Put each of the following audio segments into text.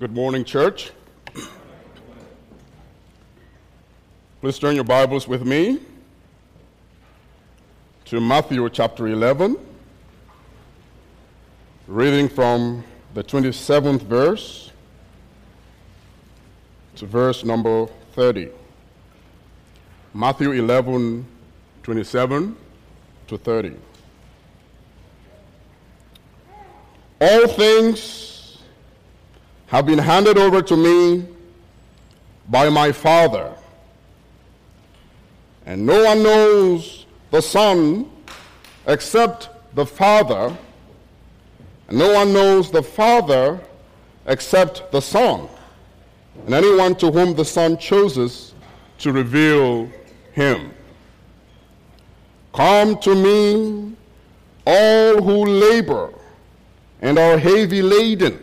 Good morning, church. Please turn your Bibles with me to Matthew chapter 11, reading from the 27th verse to verse number 30. Matthew 11, 27 to 30. All things have been handed over to me by my Father. And no one knows the Son except the Father. And no one knows the Father except the Son. And anyone to whom the Son chooses to reveal him. Come to me, all who labor and are heavy laden,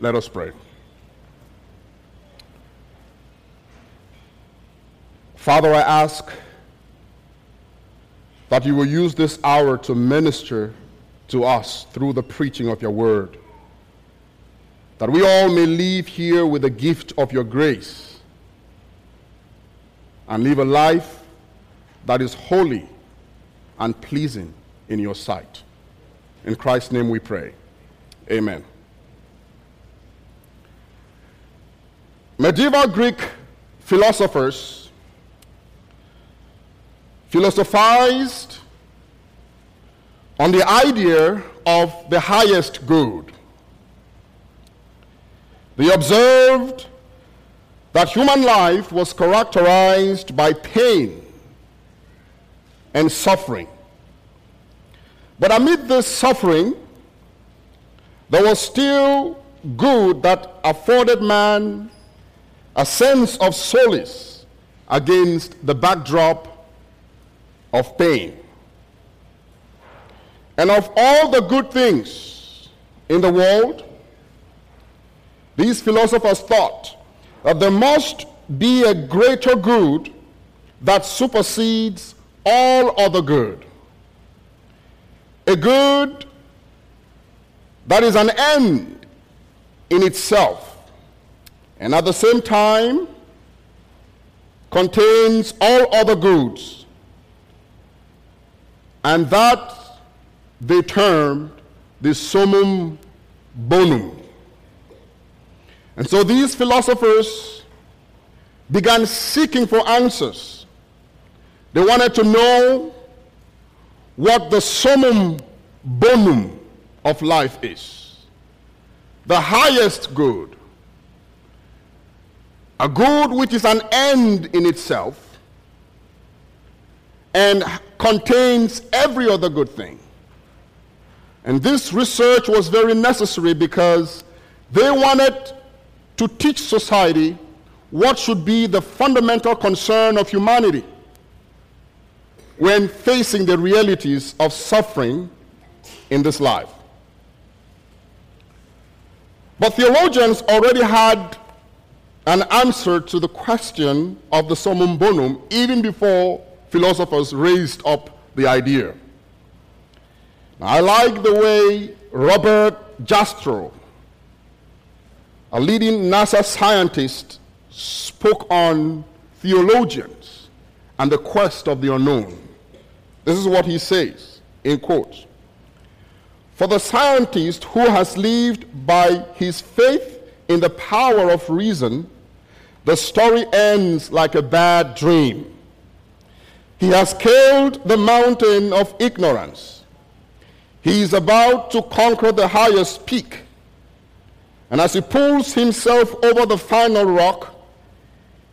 Let us pray. Father, I ask that you will use this hour to minister to us through the preaching of your word. That we all may leave here with the gift of your grace and live a life that is holy and pleasing in your sight. In Christ's name we pray. Amen. Medieval Greek philosophers philosophized on the idea of the highest good. They observed that human life was characterized by pain and suffering. But amid this suffering, there was still good that afforded man a sense of solace against the backdrop of pain. And of all the good things in the world, these philosophers thought that there must be a greater good that supersedes all other good. A good that is an end in itself and at the same time contains all other goods. And that they termed the summum bonum. And so these philosophers began seeking for answers. They wanted to know what the summum bonum of life is. The highest good. A good which is an end in itself and contains every other good thing. And this research was very necessary because they wanted to teach society what should be the fundamental concern of humanity when facing the realities of suffering in this life. But theologians already had an answer to the question of the summum bonum even before philosophers raised up the idea. Now, I like the way Robert Jastrow, a leading NASA scientist, spoke on theologians and the quest of the unknown. This is what he says in quotes. For the scientist who has lived by his faith in the power of reason, the story ends like a bad dream. He has scaled the mountain of ignorance. He is about to conquer the highest peak. And as he pulls himself over the final rock,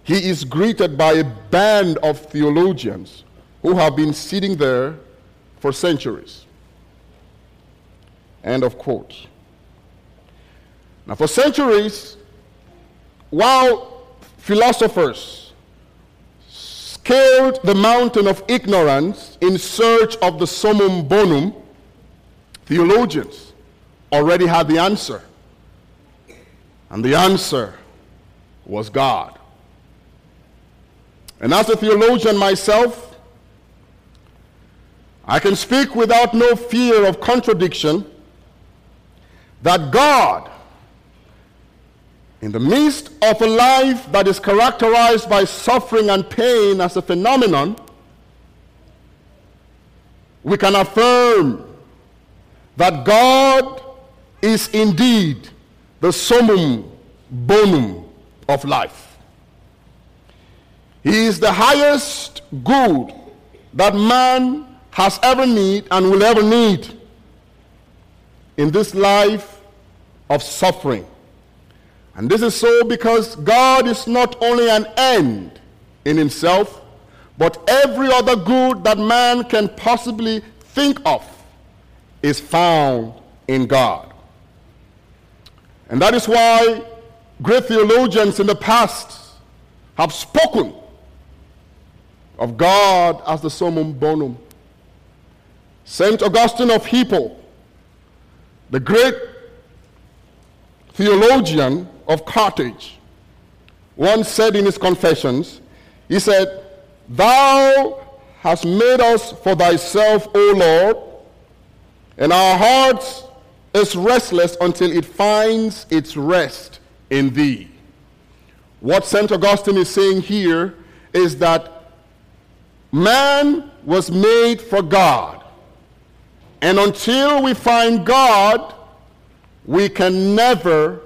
he is greeted by a band of theologians who have been sitting there for centuries. End of quote. Now, for centuries, while philosophers scaled the mountain of ignorance in search of the summum bonum, theologians already had the answer. And the answer was God. And as a theologian myself, I can speak without no fear of contradiction that God, in the midst of a life that is characterized by suffering and pain as a phenomenon, we can affirm that God is indeed the summum bonum of life. He is the highest good that man has ever need and will ever need in this life of suffering. And this is so because God is not only an end in himself, but every other good that man can possibly think of is found in God. And that is why great theologians in the past have spoken of God as the summum bonum. St. Augustine of Hippo, the great theologian of Carthage, once said in his confessions, he said, Thou hast made us for thyself, O Lord, and our hearts is restless until it finds its rest in thee. What St. Augustine is saying here is that man was made for God. And until we find God, we can never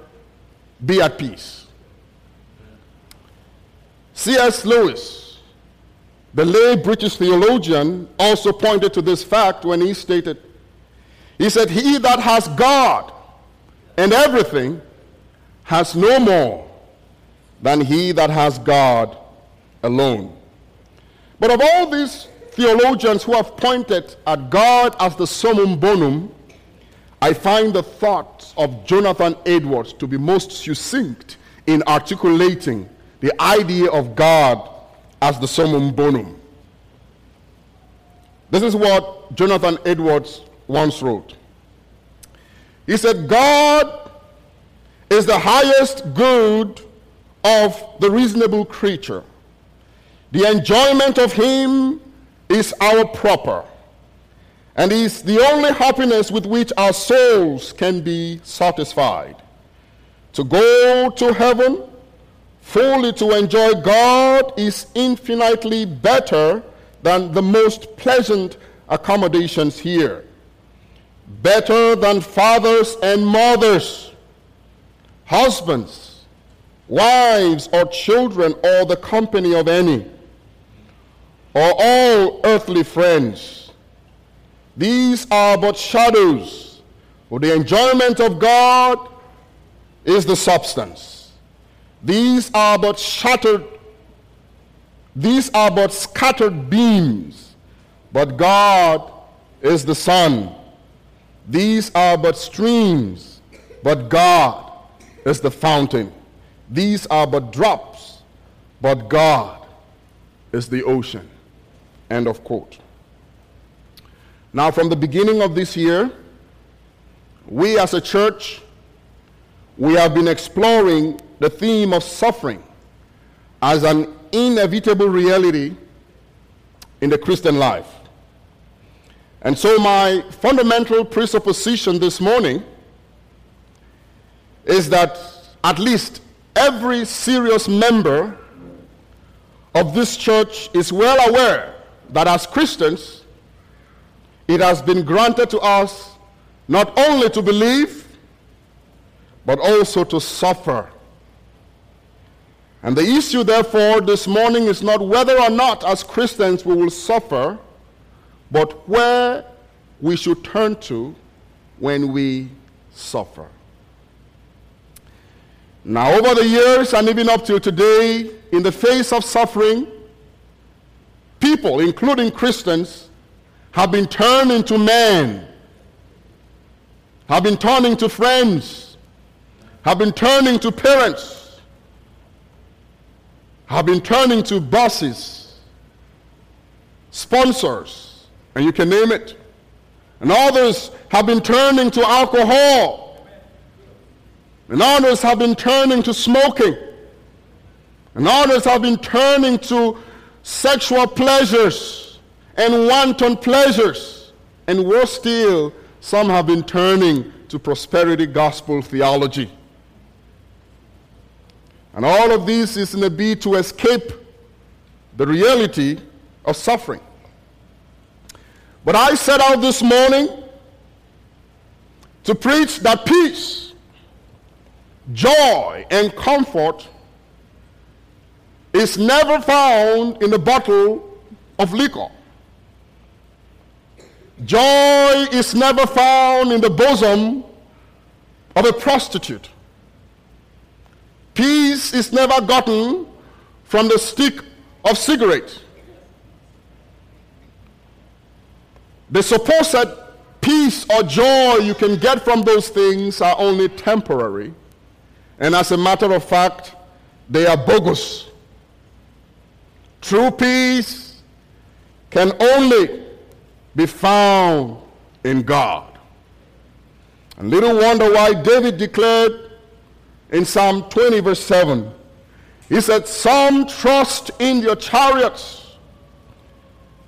be at peace. C.S. Lewis, the lay British theologian, also pointed to this fact when he stated, he said, He that has God and everything has no more than he that has God alone. But of all these theologians who have pointed at God as the summum bonum, I find the thoughts of Jonathan Edwards to be most succinct in articulating the idea of God as the summum bonum. This is what Jonathan Edwards once wrote. He said, God is the highest good of the reasonable creature. The enjoyment of Him is our proper, and is the only happiness with which our souls can be satisfied. To go to heaven, fully to enjoy God, is infinitely better than the most pleasant accommodations here better than fathers and mothers, husbands, wives, or children, or the company of any, or all earthly friends. These are but shadows, for the enjoyment of God is the substance. These are but shattered, these are but scattered beams, but God is the sun these are but streams, but God is the fountain. These are but drops, but God is the ocean. End of quote. Now, from the beginning of this year, we as a church, we have been exploring the theme of suffering as an inevitable reality in the Christian life. And so, my fundamental presupposition this morning is that at least every serious member of this church is well aware that as Christians, it has been granted to us not only to believe, but also to suffer. And the issue, therefore, this morning is not whether or not as Christians we will suffer but where we should turn to when we suffer. Now, over the years and even up till today, in the face of suffering, people, including Christians, have been turned into men, have been turned into friends, have been turning to parents, have been turning to bosses, sponsors, and you can name it. And others have been turning to alcohol. And others have been turning to smoking. And others have been turning to sexual pleasures and wanton pleasures. And worse still, some have been turning to prosperity gospel theology. And all of this is in a bid to escape the reality of suffering. But I set out this morning to preach that peace, joy, and comfort is never found in a bottle of liquor. Joy is never found in the bosom of a prostitute. Peace is never gotten from the stick of cigarette. The supposed peace or joy you can get from those things are only temporary. And as a matter of fact, they are bogus. True peace can only be found in God. And little wonder why David declared in Psalm 20, verse 7, he said, Some trust in your chariots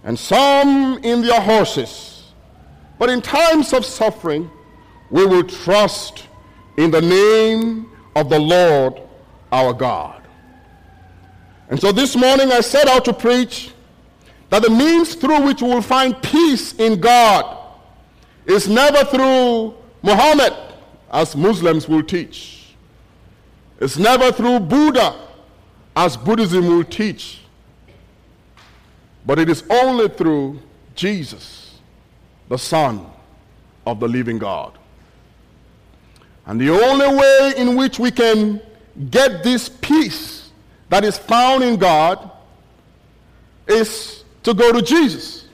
and some in their horses. But in times of suffering, we will trust in the name of the Lord our God. And so this morning I set out to preach that the means through which we will find peace in God is never through Muhammad, as Muslims will teach. It's never through Buddha, as Buddhism will teach. But it is only through Jesus, the Son of the living God. And the only way in which we can get this peace that is found in God is to go to Jesus.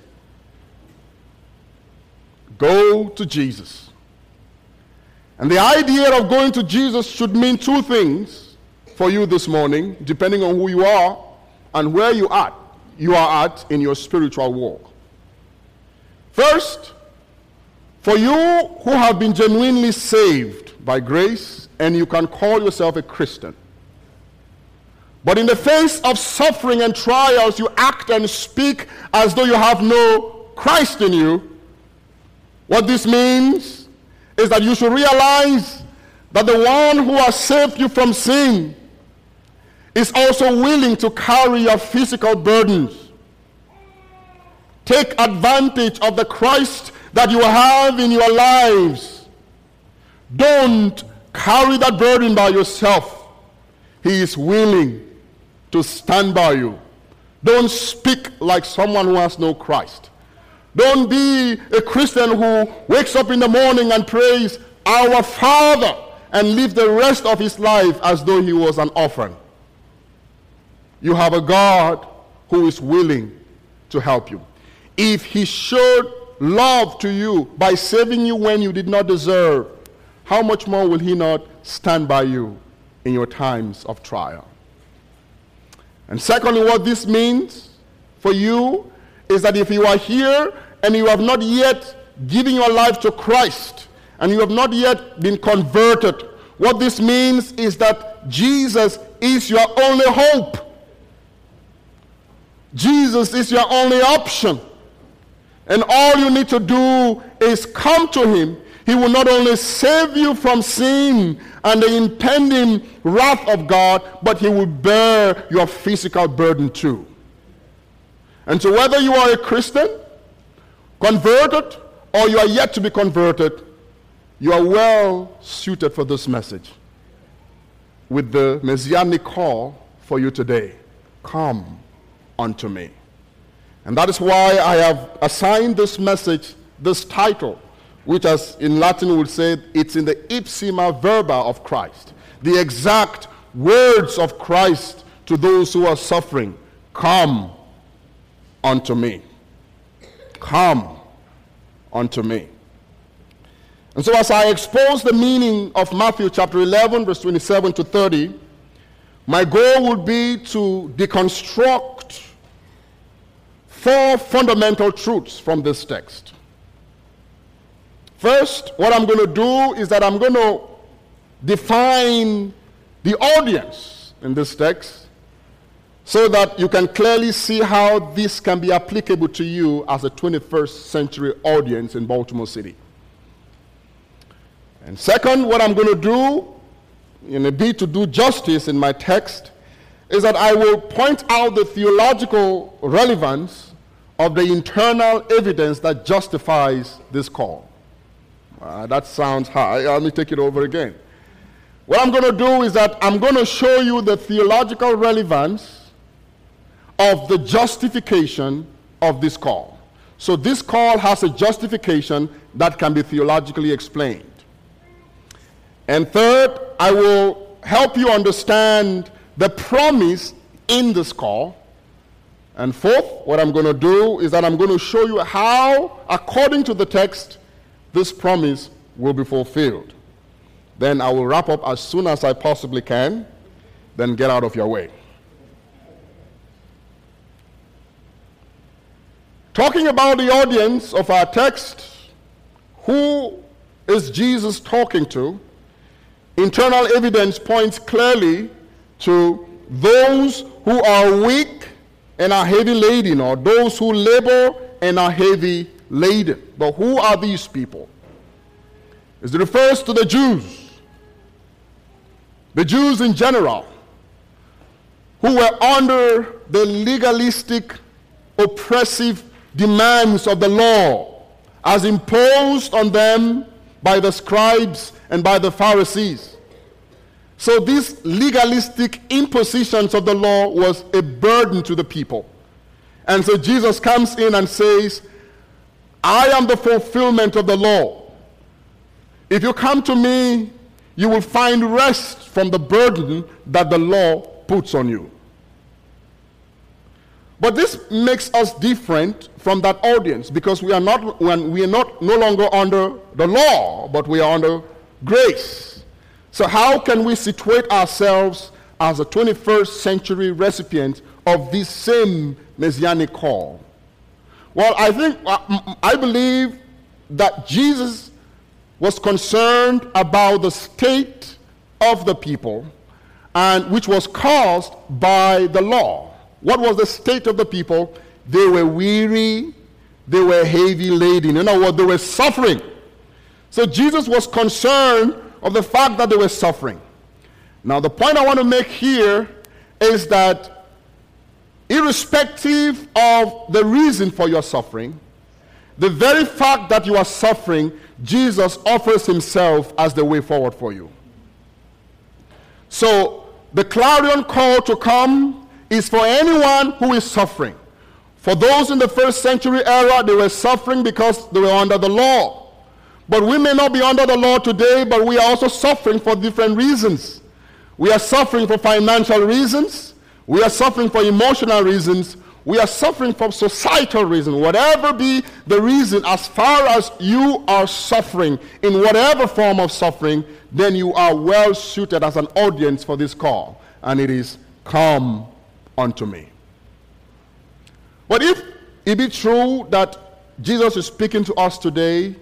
Go to Jesus. And the idea of going to Jesus should mean two things for you this morning, depending on who you are and where you are you are at in your spiritual walk. First, for you who have been genuinely saved by grace and you can call yourself a Christian. But in the face of suffering and trials, you act and speak as though you have no Christ in you. What this means is that you should realize that the one who has saved you from sin is also willing to carry your physical burdens. Take advantage of the Christ that you have in your lives. Don't carry that burden by yourself. He is willing to stand by you. Don't speak like someone who has no Christ. Don't be a Christian who wakes up in the morning and prays, Our Father, and live the rest of his life as though he was an orphan. You have a God who is willing to help you. If he showed love to you by saving you when you did not deserve, how much more will he not stand by you in your times of trial? And secondly, what this means for you is that if you are here and you have not yet given your life to Christ and you have not yet been converted, what this means is that Jesus is your only hope. Jesus is your only option. And all you need to do is come to him. He will not only save you from sin and the impending wrath of God, but he will bear your physical burden too. And so whether you are a Christian, converted, or you are yet to be converted, you are well suited for this message with the messianic call for you today. Come unto me. And that is why I have assigned this message this title, which as in Latin would say, it's in the ipsissima verba of Christ. The exact words of Christ to those who are suffering. Come unto me. Come unto me. And so, as I expose the meaning of Matthew chapter 11, verse 27 to 30, my goal would be to deconstruct four fundamental truths from this text. First, what I'm going to do is that I'm going to define the audience in this text so that you can clearly see how this can be applicable to you as a 21st century audience in Baltimore City. And second, what I'm going to do, in a bid to do justice in my text, is that I will point out the theological relevance of the internal evidence that justifies this call. Uh, that sounds high. Let me take it over again. What I'm going to do is that I'm going to show you the theological relevance of the justification of this call. So this call has a justification that can be theologically explained. And third, I will help you understand the promise in this call. And fourth, what I'm going to do is that I'm going to show you how, according to the text, this promise will be fulfilled. Then I will wrap up as soon as I possibly can, then get out of your way. Talking about the audience of our text, who is Jesus talking to? Internal evidence points clearly to those who are weak and are heavy laden, or those who labor and are heavy laden. But who are these people? It refers to the Jews, the Jews in general, who were under the legalistic, oppressive demands of the law as imposed on them by the scribes and by the Pharisees. So these legalistic impositions of the law was a burden to the people. And so Jesus comes in and says, I am the fulfillment of the law. If you come to me, you will find rest from the burden that the law puts on you. But this makes us different from that audience because we are not when we are not no longer under the law, but we are under grace. So how can we situate ourselves as a 21st century recipient of this same messianic call? Well, I think uh, I believe that Jesus was concerned about the state of the people and which was caused by the law. What was the state of the people? They were weary, they were heavy laden. In other words, they were suffering. So Jesus was concerned of the fact that they were suffering. Now, the point I want to make here is that irrespective of the reason for your suffering, the very fact that you are suffering, Jesus offers himself as the way forward for you. So, the clarion call to come is for anyone who is suffering. For those in the first century era, they were suffering because they were under the law. But we may not be under the law today, but we are also suffering for different reasons. We are suffering for financial reasons. We are suffering for emotional reasons. We are suffering for societal reasons. Whatever be the reason, as far as you are suffering, in whatever form of suffering, then you are well suited as an audience for this call. And it is come unto me. But if it be true that Jesus is speaking to us today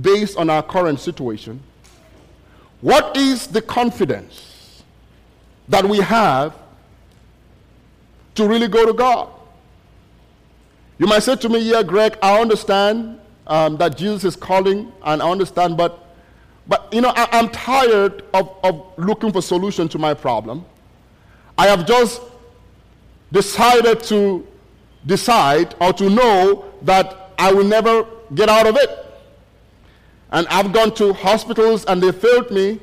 based on our current situation, what is the confidence that we have to really go to God? You might say to me, Yeah, Greg, I understand um, that Jesus is calling, and I understand, but but you know, I, am tired of, of looking for solution to my problem. I have just decided to decide or to know that I will never get out of it. And I've gone to hospitals and they failed me.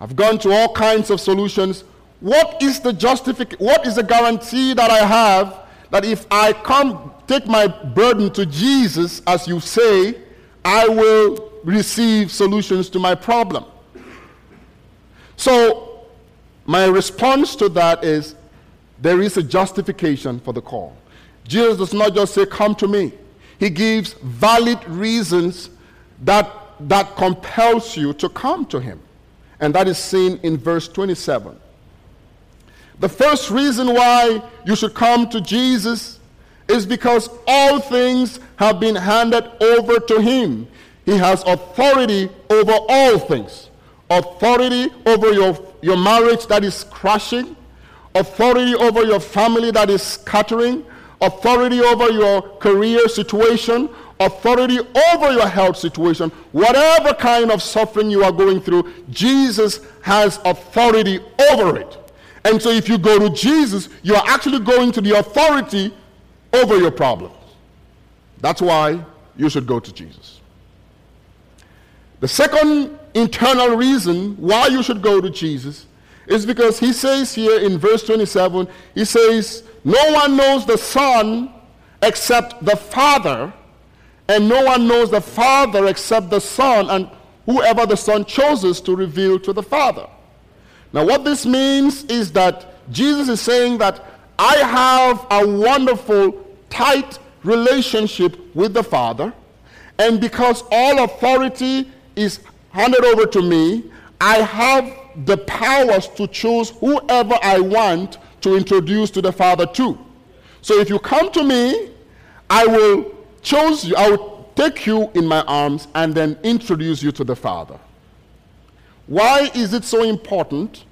I've gone to all kinds of solutions. What is the justification? what is the guarantee that I have that if I come take my burden to Jesus as you say, I will receive solutions to my problem? So my response to that is there is a justification for the call. Jesus does not just say, Come to me. He gives valid reasons that that compels you to come to him. And that is seen in verse 27. The first reason why you should come to Jesus is because all things have been handed over to him. He has authority over all things. Authority over your, your marriage that is crashing, authority over your family that is scattering, authority over your career situation, authority over your health situation, whatever kind of suffering you are going through, Jesus has authority over it. And so if you go to Jesus, you are actually going to the authority over your problems. That's why you should go to Jesus. The second internal reason why you should go to Jesus is because he says here in verse 27, he says, No one knows the Son except the Father, and no one knows the Father except the Son, and whoever the Son chooses to reveal to the Father. Now, what this means is that Jesus is saying that I have a wonderful, tight relationship with the Father, and because all authority is handed over to me, I have the powers to choose whoever I want to introduce to the Father to. So if you come to me, I will choose you, I will take you in my arms and then introduce you to the Father. Why is it so important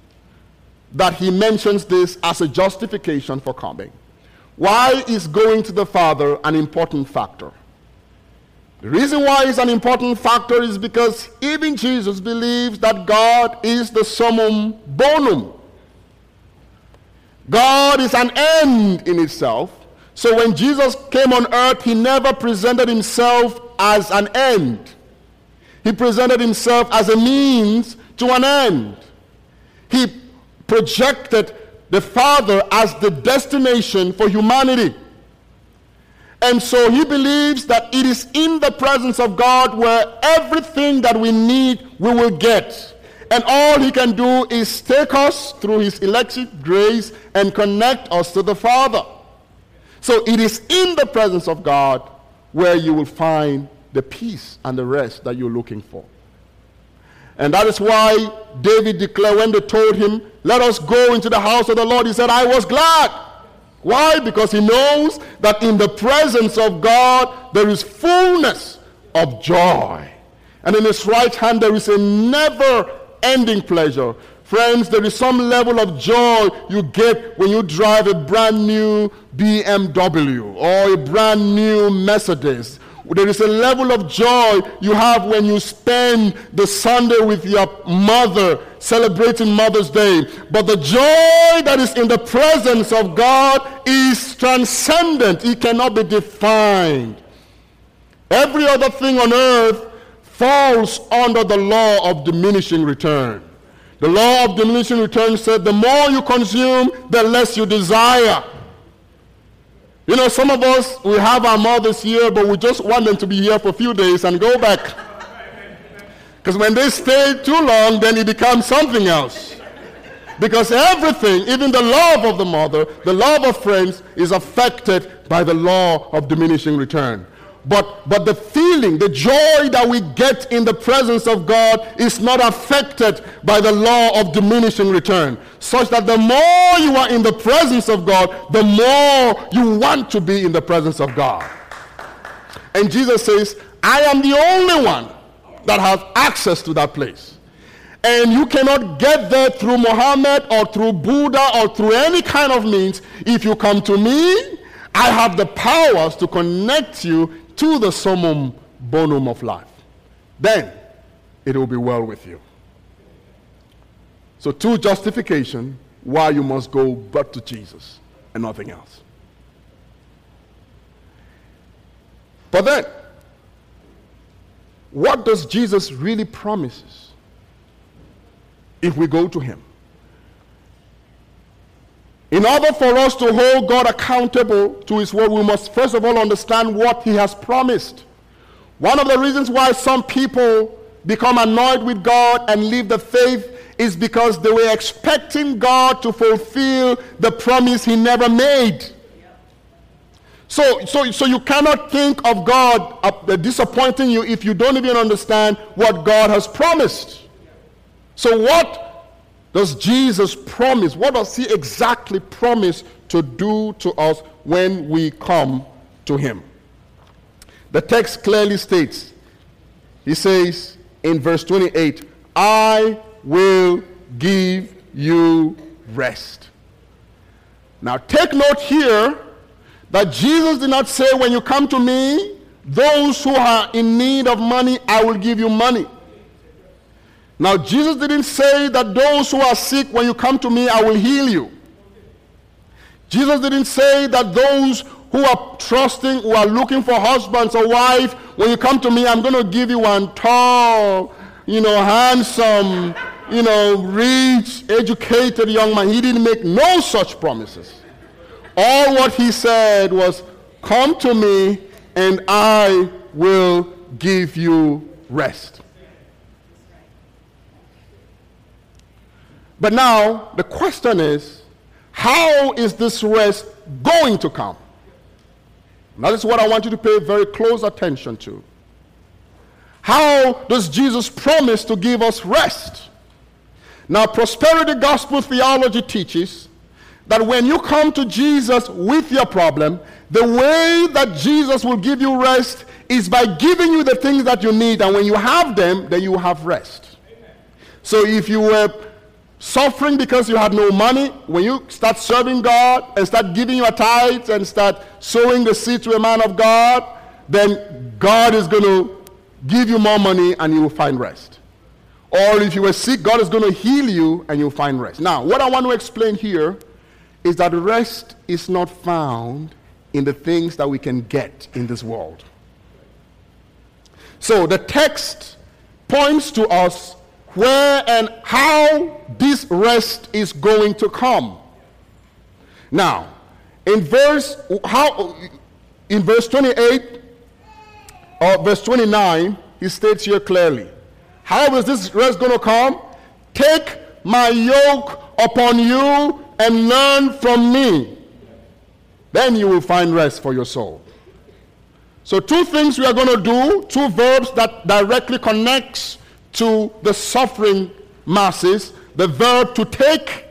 that he mentions this as a justification for coming? Why is going to the Father an important factor? The reason why it's an important factor is because even Jesus believes that God is the summum bonum. God is an end in itself. So when Jesus came on earth, he never presented himself as an end. He presented himself as a means to an end. He projected the Father as the destination for humanity. And so he believes that it is in the presence of God where everything that we need we will get. And all he can do is take us through his electric grace and connect us to the Father. So it is in the presence of God where you will find the peace and the rest that you're looking for. And that is why David declared when they told him, Let us go into the house of the Lord, he said, I was glad. Why? Because he knows that in the presence of God there is fullness of joy. And in his right hand there is a never ending pleasure. Friends, there is some level of joy you get when you drive a brand new BMW or a brand new Mercedes there is a level of joy you have when you spend the Sunday with your mother celebrating Mother's Day. But the joy that is in the presence of God is transcendent, it cannot be defined. Every other thing on earth falls under the law of diminishing return. The law of diminishing return said the more you consume, the less you desire. You know, some of us, we have our mothers here, but we just want them to be here for a few days and go back. Because when they stay too long, then it becomes something else. Because everything, even the love of the mother, the love of friends, is affected by the law of diminishing return. But, but the feeling, the joy that we get in the presence of God is not affected by the law of diminishing return. Such that the more you are in the presence of God, the more you want to be in the presence of God. And Jesus says, I am the only one that has access to that place. And you cannot get there through Muhammad or through Buddha or through any kind of means. If you come to me, I have the powers to connect you to the summum bonum of life. Then it will be well with you. So, two justification why you must go but to Jesus and nothing else. But then, what does Jesus really promises if we go to him? In order for us to hold God accountable to His word, we must first of all understand what He has promised. One of the reasons why some people become annoyed with God and leave the faith is because they were expecting God to fulfill the promise He never made. So, so, so you cannot think of God uh, disappointing you if you don't even understand what God has promised. So, what does Jesus promise? What does he exactly promise to do to us when we come to him? The text clearly states, he says in verse 28, I will give you rest. Now, take note here that Jesus did not say, When you come to me, those who are in need of money, I will give you money. Now, Jesus didn't say that those who are sick, when you come to me, I will heal you. Jesus didn't say that those who are trusting, who are looking for husbands or wife, when you come to me, I'm going to give you one tall, you know, handsome, you know, rich, educated young man. He didn't make no such promises. All what he said was, Come to me and I will give you rest. But now the question is, how is this rest going to come? That is what I want you to pay very close attention to. How does Jesus promise to give us rest? Now, prosperity gospel theology teaches that when you come to Jesus with your problem, the way that Jesus will give you rest is by giving you the things that you need. And when you have them, then you have rest. Amen. So if you were suffering because you had no money, when you start serving God and start giving your tithes and start sowing the seed to a man of God, then God is going to give you more money and you will find rest. Or if you were sick, God is going to heal you and you'll find rest. Now, what I want to explain here is that rest is not found in the things that we can get in this world. So the text points to us where and how this rest is going to come. Now, in verse how in verse 28 or verse 29, he states here clearly, how is this rest going to come? Take my yoke upon you and learn from me. Then you will find rest for your soul. So two things we are going to do, two verbs that directly connects to the suffering masses, the verb to take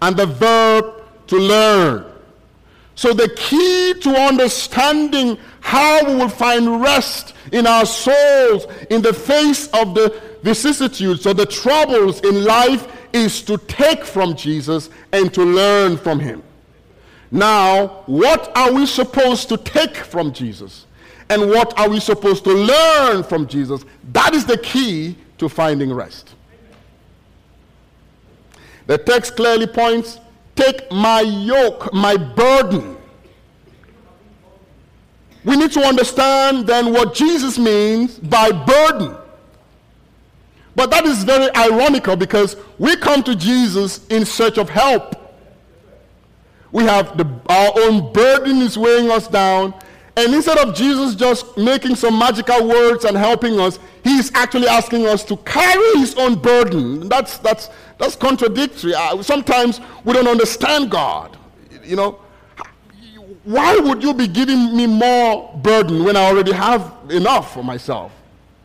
and the verb to learn. So the key to understanding how we will find rest in our souls in the face of the vicissitudes or the troubles in life is to take from Jesus and to learn from him. Now, what are we supposed to take from Jesus? And what are we supposed to learn from Jesus? That is the key to finding rest. The text clearly points take my yoke, my burden. We need to understand then what Jesus means by burden. But that is very ironical because we come to Jesus in search of help. We have the, our own burden is weighing us down. And instead of Jesus just making some magical words and helping us, he's actually asking us to carry his own burden. That's, that's, that's contradictory. Sometimes we don't understand God. You know, why would you be giving me more burden when I already have enough for myself?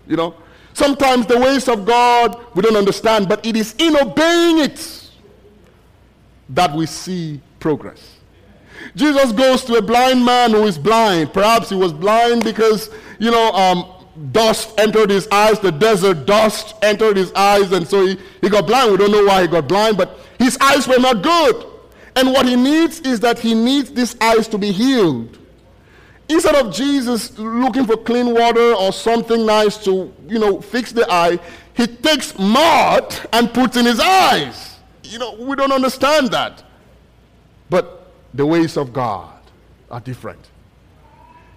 You know, Sometimes the ways of God we don't understand, but it is in obeying it that we see progress. Jesus goes to a blind man who is blind. Perhaps he was blind because, you know, um, dust entered his eyes, the desert dust entered his eyes, and so he, he got blind. We don't know why he got blind, but his eyes were not good. And what he needs is that he needs these eyes to be healed. Instead of Jesus looking for clean water or something nice to, you know, fix the eye, he takes mud and puts in his eyes. You know, we don't understand that. But the ways of God are different.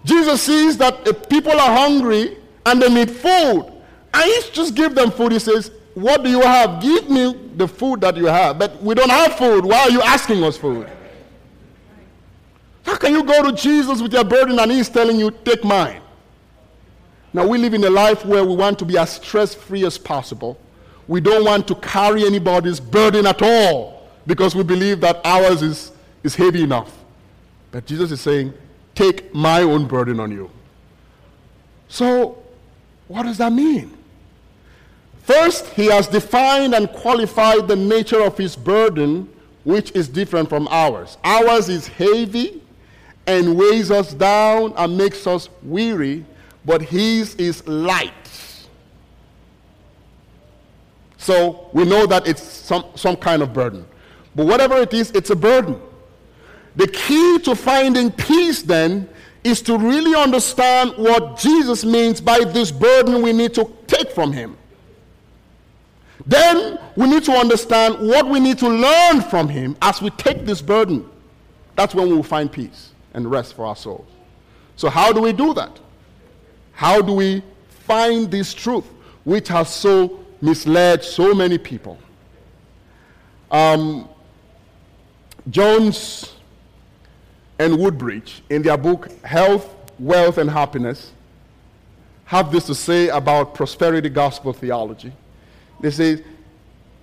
Jesus sees that people are hungry and they need food. And he just give them food. He says, What do you have? Give me the food that you have. But we don't have food. Why are you asking us food? How can you go to Jesus with your burden and he's telling you, take mine? Now, we live in a life where we want to be as stress free as possible. We don't want to carry anybody's burden at all because we believe that ours is, is heavy enough. But Jesus is saying, take my own burden on you. So, what does that mean? First, he has defined and qualified the nature of his burden, which is different from ours. Ours is heavy and weighs us down and makes us weary, but his is light. So we know that it's some, some kind of burden. But whatever it is, it's a burden. The key to finding peace then is to really understand what Jesus means by this burden we need to take from him. Then we need to understand what we need to learn from him as we take this burden. That's when we will find peace and rest for our souls. So, how do we do that? How do we find this truth which has so misled so many people? Um, Jones and Woodbridge, in their book Health, Wealth, and Happiness, have this to say about prosperity gospel theology. They say,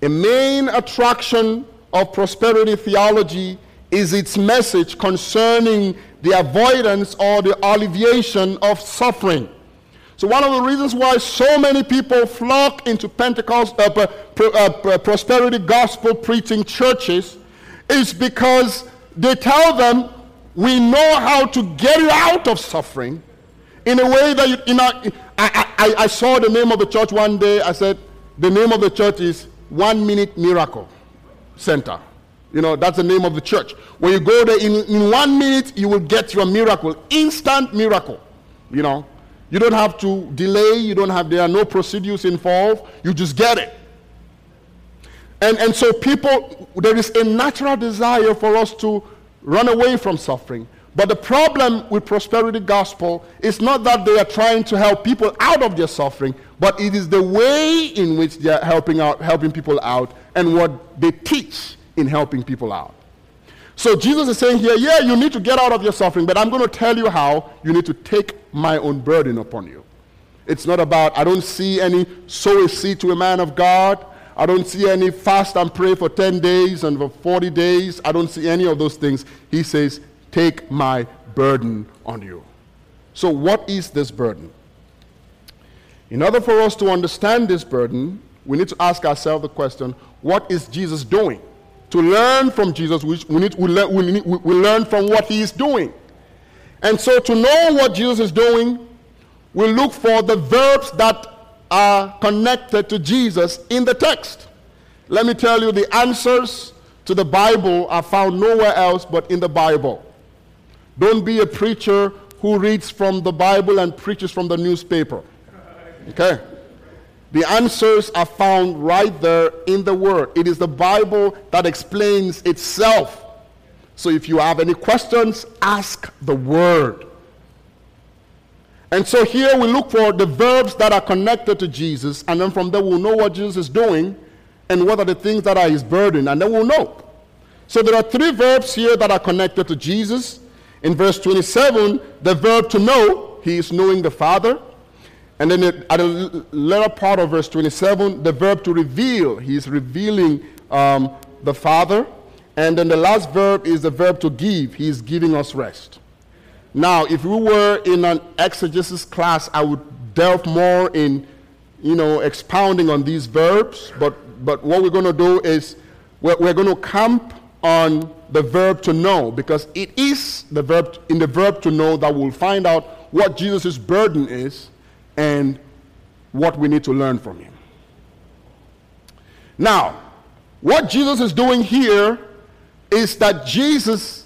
a main attraction of prosperity theology is its message concerning the avoidance or the alleviation of suffering. So, one of the reasons why so many people flock into Pentecost, uh, uh, prosperity gospel preaching churches is because they tell them we know how to get you out of suffering in a way that you, know, I, I, I saw the name of the church one day. I said, the name of the church is One Minute Miracle Center. You know, that's the name of the church. When you go there, in, in one minute, you will get your miracle. Instant miracle. You know, you don't have to delay. You don't have, there are no procedures involved. You just get it. And, and so people, there is a natural desire for us to run away from suffering. But the problem with prosperity gospel is not that they are trying to help people out of their suffering, but it is the way in which they are helping out, helping people out, and what they teach in helping people out. So Jesus is saying here, yeah, you need to get out of your suffering, but I'm going to tell you how you need to take my own burden upon you. It's not about, I don't see any sow a seed to a man of God. I don't see any fast and pray for 10 days and for 40 days. I don't see any of those things. He says, take my burden on you. So, what is this burden? In order for us to understand this burden, we need to ask ourselves the question what is Jesus doing? To learn from Jesus, we, need, we, learn, we, need, we learn from what he is doing. And so, to know what Jesus is doing, we look for the verbs that are connected to Jesus in the text. Let me tell you, the answers to the Bible are found nowhere else but in the Bible. Don't be a preacher who reads from the Bible and preaches from the newspaper. Okay? The answers are found right there in the Word. It is the Bible that explains itself. So if you have any questions, ask the Word. And so here we look for the verbs that are connected to Jesus, and then from there we'll know what Jesus is doing and what are the things that are his burden, and then we'll know. So there are three verbs here that are connected to Jesus. In verse 27, the verb to know, he is knowing the Father. And then at the later part of verse 27, the verb to reveal, he is revealing um, the Father. And then the last verb is the verb to give, he is giving us rest. Now, if we were in an exegesis class, I would delve more in, you know, expounding on these verbs. But, but what we're going to do is we're, we're going to camp on the verb to know because it is the verb in the verb to know that we'll find out what Jesus' burden is and what we need to learn from him. Now, what Jesus is doing here is that Jesus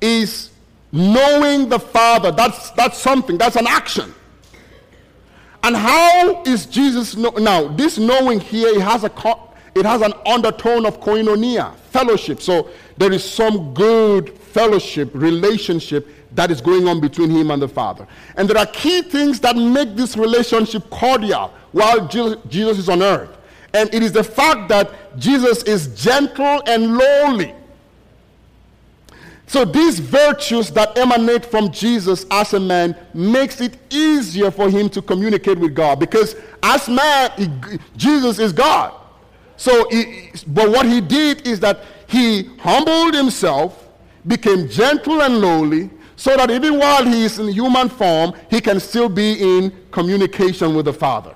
is knowing the Father. That's, that's something, that's an action. And how is Jesus know, now? This knowing here it has a it has an undertone of koinonia, fellowship. So there is some good fellowship, relationship that is going on between him and the Father. And there are key things that make this relationship cordial while Jesus is on earth. And it is the fact that Jesus is gentle and lowly. So these virtues that emanate from Jesus as a man makes it easier for him to communicate with God because as man he, Jesus is God. So he, but what he did is that he humbled himself, became gentle and lowly so that even while he is in human form, he can still be in communication with the Father.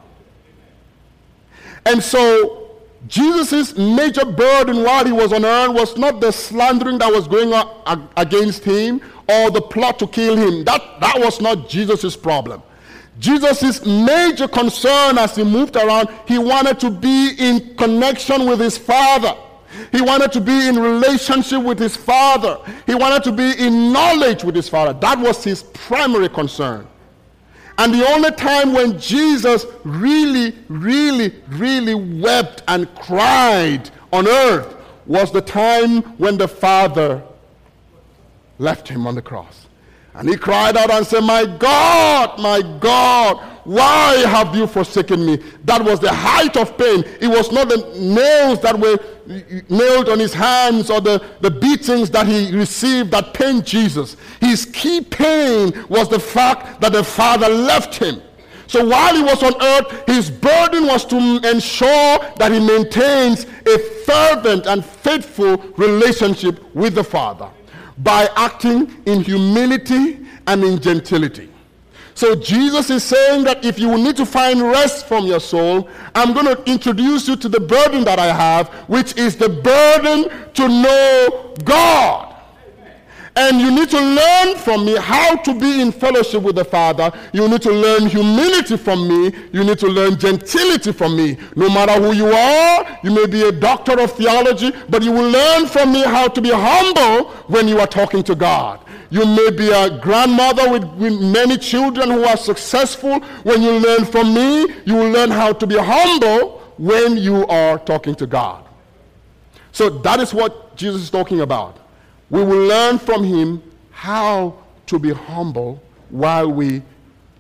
And so, Jesus' major burden while he was on earth was not the slandering that was going on against him or the plot to kill him. That, that was not Jesus' problem. Jesus' major concern as he moved around, he wanted to be in connection with his Father. He wanted to be in relationship with his Father. He wanted to be in knowledge with his Father. That was his primary concern. And the only time when Jesus really, really, really wept and cried on earth was the time when the Father left him on the cross. And he cried out and said, My God, my God, why have you forsaken me? That was the height of pain. It was not the nails that were nailed on his hands or the, the beatings that he received that pained Jesus. His key pain was the fact that the Father left him. So while he was on earth, his burden was to ensure that he maintains a fervent and faithful relationship with the Father by acting in humility and in gentility. So Jesus is saying that if you need to find rest from your soul, I'm going to introduce you to the burden that I have, which is the burden to know God. And you need to learn from me how to be in fellowship with the Father. You need to learn humility from me. You need to learn gentility from me. No matter who you are, you may be a doctor of theology, but you will learn from me how to be humble when you are talking to God. You may be a grandmother with, with many children who are successful. When you learn from me, you will learn how to be humble when you are talking to God. So that is what Jesus is talking about we will learn from him how to be humble while we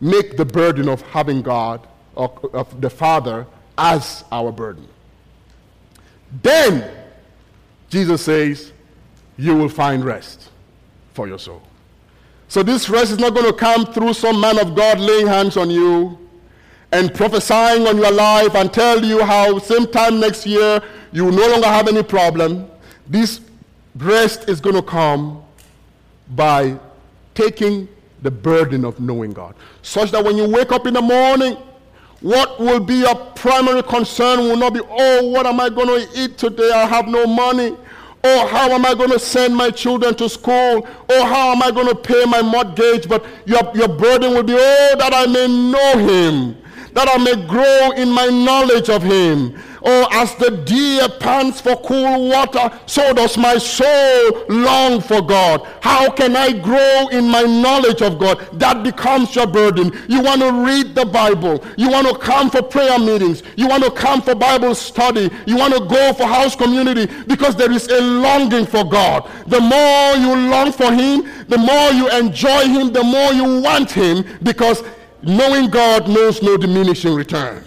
make the burden of having God, or of the Father, as our burden. Then, Jesus says, you will find rest for your soul. So, this rest is not going to come through some man of God laying hands on you and prophesying on your life and tell you how same time next year you will no longer have any problem. This Rest is going to come by taking the burden of knowing God. Such that when you wake up in the morning, what will be your primary concern will not be, oh, what am I going to eat today? I have no money. Oh, how am I going to send my children to school? Oh, how am I going to pay my mortgage? But your, your burden will be, oh, that I may know him, that I may grow in my knowledge of him, Oh, as the deer pants for cool water, so does my soul long for God. How can I grow in my knowledge of God? That becomes your burden. You want to read the Bible. You want to come for prayer meetings. You want to come for Bible study. You want to go for house community because there is a longing for God. The more you long for Him, the more you enjoy Him, the more you want Him because knowing God knows no diminishing return.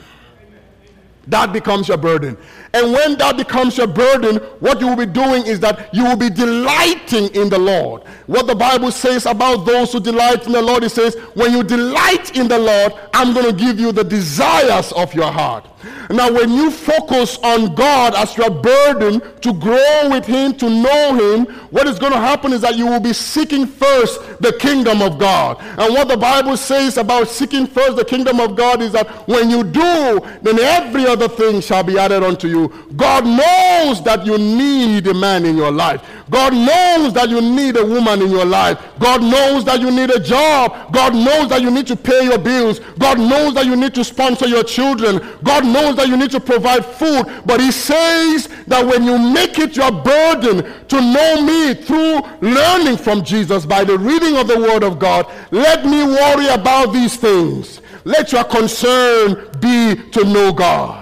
That becomes your burden. And when that becomes your burden, what you will be doing is that you will be delighting in the Lord. What the Bible says about those who delight in the Lord, it says, when you delight in the Lord, I'm going to give you the desires of your heart. Now, when you focus on God as your burden to grow with Him, to know Him, what is going to happen is that you will be seeking first the kingdom of God. And what the Bible says about seeking first the kingdom of God is that when you do, then every other thing shall be added unto you. God knows that you need a man in your life. God knows that you need a woman in your life. God knows that you need a job. God knows that you need to pay your bills. God knows that you need to sponsor your children. God knows that you need to provide food. But he says that when you make it your burden to know me through learning from Jesus by the reading of the word of God, let me worry about these things. Let your concern be to know God.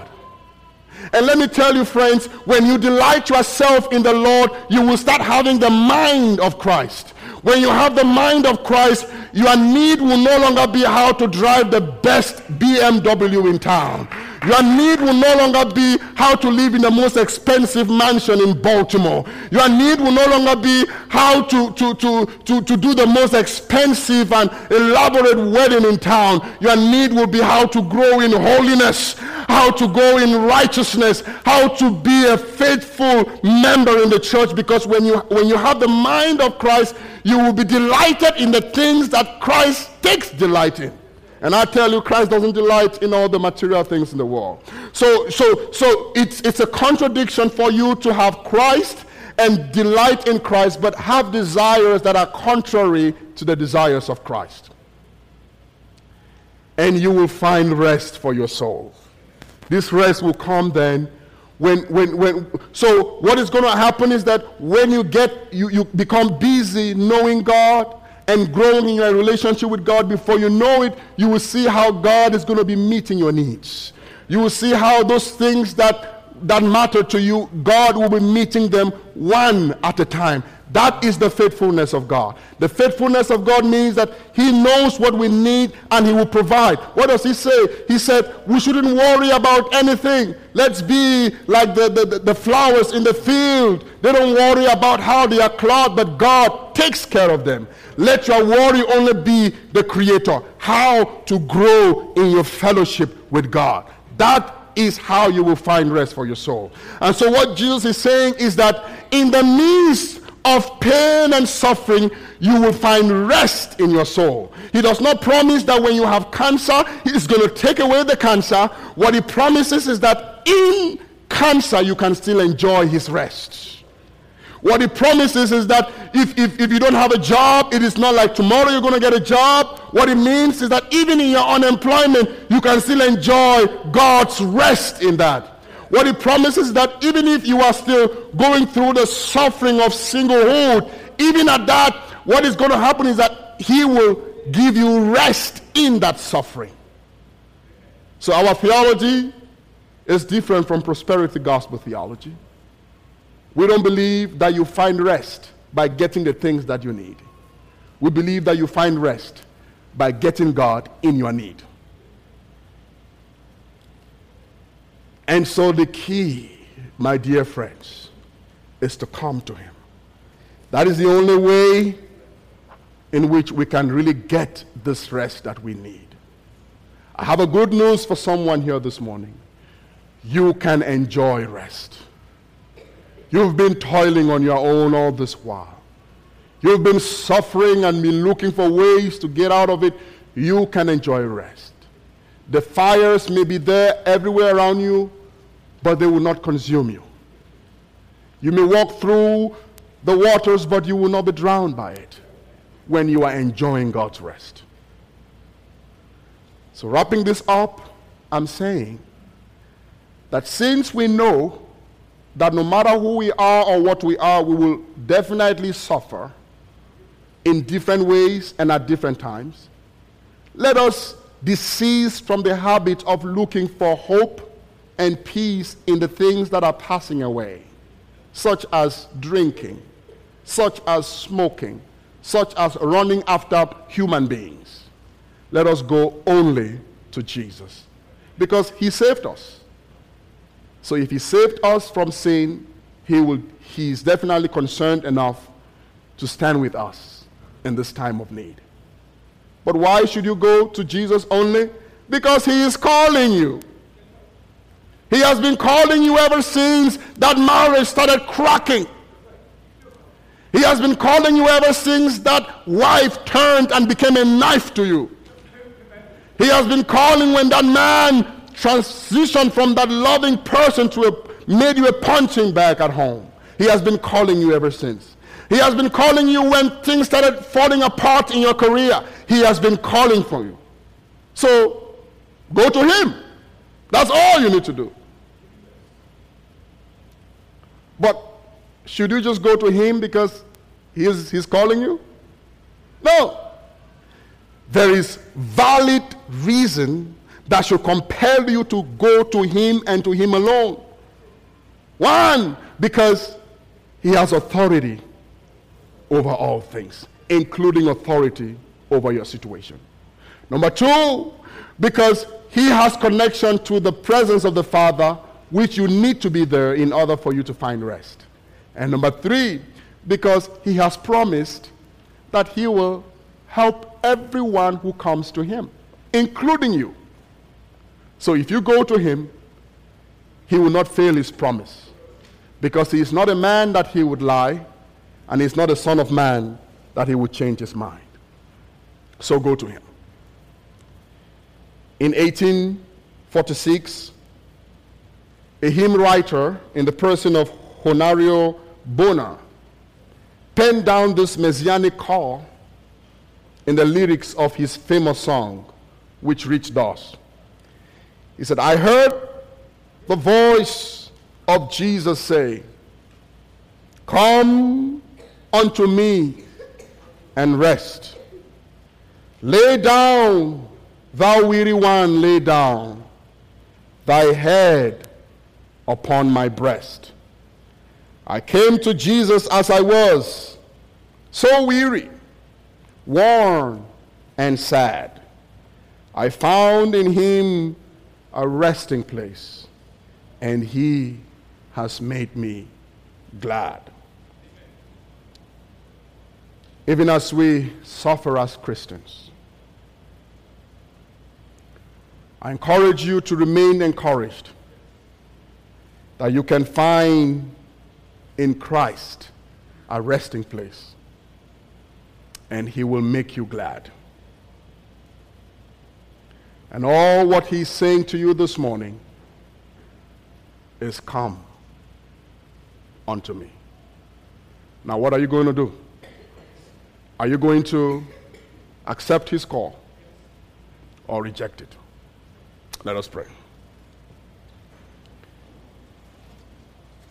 And let me tell you, friends, when you delight yourself in the Lord, you will start having the mind of Christ. When you have the mind of Christ, your need will no longer be how to drive the best BMW in town. Your need will no longer be how to live in the most expensive mansion in Baltimore. Your need will no longer be how to, to, to, to, to do the most expensive and elaborate wedding in town. Your need will be how to grow in holiness, how to go in righteousness, how to be a faithful member in the church. Because when you, when you have the mind of Christ, you will be delighted in the things that Christ takes delight in. And I tell you, Christ doesn't delight in all the material things in the world. So, so, so it's, it's a contradiction for you to have Christ and delight in Christ, but have desires that are contrary to the desires of Christ. And you will find rest for your soul. This rest will come then when, when, when, so what is going to happen is that when you get, you, you become busy knowing God, and growing in your relationship with God, before you know it, you will see how God is going to be meeting your needs. You will see how those things that that matter to you, God will be meeting them one at a time. That is the faithfulness of God. The faithfulness of God means that He knows what we need and He will provide. What does He say? He said, We shouldn't worry about anything. Let's be like the, the, the flowers in the field. They don't worry about how they are clothed, but God takes care of them. Let your worry only be the Creator, how to grow in your fellowship with God. That is how you will find rest for your soul. And so, what Jesus is saying is that in the midst of pain and suffering, you will find rest in your soul. He does not promise that when you have cancer, He's going to take away the cancer. What He promises is that in cancer, you can still enjoy His rest. What He promises is that if, if, if you don't have a job, it is not like tomorrow you're going to get a job. What it means is that even in your unemployment, you can still enjoy God's rest in that. What he promises is that even if you are still going through the suffering of singlehood, even at that, what is going to happen is that he will give you rest in that suffering. So our theology is different from prosperity gospel theology. We don't believe that you find rest by getting the things that you need. We believe that you find rest by getting God in your need. And so the key, my dear friends, is to come to Him. That is the only way in which we can really get this rest that we need. I have a good news for someone here this morning. You can enjoy rest. You've been toiling on your own all this while. You've been suffering and been looking for ways to get out of it. You can enjoy rest. The fires may be there everywhere around you, but they will not consume you. You may walk through the waters, but you will not be drowned by it when you are enjoying God's rest. So, wrapping this up, I'm saying that since we know that no matter who we are or what we are, we will definitely suffer in different ways and at different times, let us desist from the habit of looking for hope and peace in the things that are passing away, such as drinking, such as smoking, such as running after human beings. Let us go only to Jesus because he saved us. So if he saved us from sin, he will he's definitely concerned enough to stand with us in this time of need. But why should you go to Jesus only? Because he is calling you. He has been calling you ever since that marriage started cracking. He has been calling you ever since that wife turned and became a knife to you. He has been calling when that man transitioned from that loving person to a, made you a punching bag at home. He has been calling you ever since. He has been calling you when things started falling apart in your career. He has been calling for you. So go to him. That's all you need to do. But should you just go to him because he is, he's calling you? No. There is valid reason that should compel you to go to him and to him alone. One, because he has authority over all things, including authority over your situation. Number two, because he has connection to the presence of the Father, which you need to be there in order for you to find rest. And number three, because he has promised that he will help everyone who comes to him, including you. So if you go to him, he will not fail his promise. Because he is not a man that he would lie, and he is not a son of man that he would change his mind. So go to him. In 1846, a hymn writer in the person of Horatius Bonar penned down this messianic call in the lyrics of his famous song, which reached us. He said, I heard the voice of Jesus say, Come unto me and rest. Lay down, thou weary one, lay down thy head upon my breast. I came to Jesus as I was, so weary, worn, and sad. I found in him a resting place, and he has made me glad. Even as we suffer as Christians, I encourage you to remain encouraged that you can find in Christ a resting place, and He will make you glad. And all what He's saying to you this morning is come unto me. Now, what are you going to do? Are you going to accept His call or reject it? Let us pray.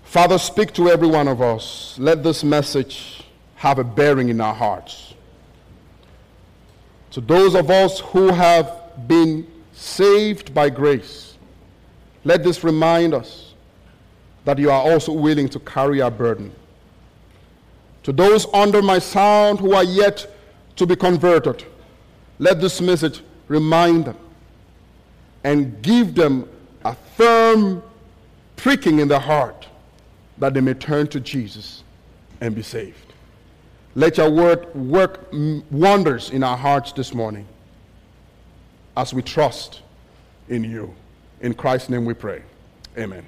Father, speak to every one of us. Let this message have a bearing in our hearts. To those of us who have been saved by grace, let this remind us that you are also willing to carry our burden. To those under my sound who are yet to be converted, let this message remind them and give them a firm pricking in the heart that they may turn to Jesus and be saved. Let your word work wonders in our hearts this morning as we trust in you. In Christ's name we pray. Amen.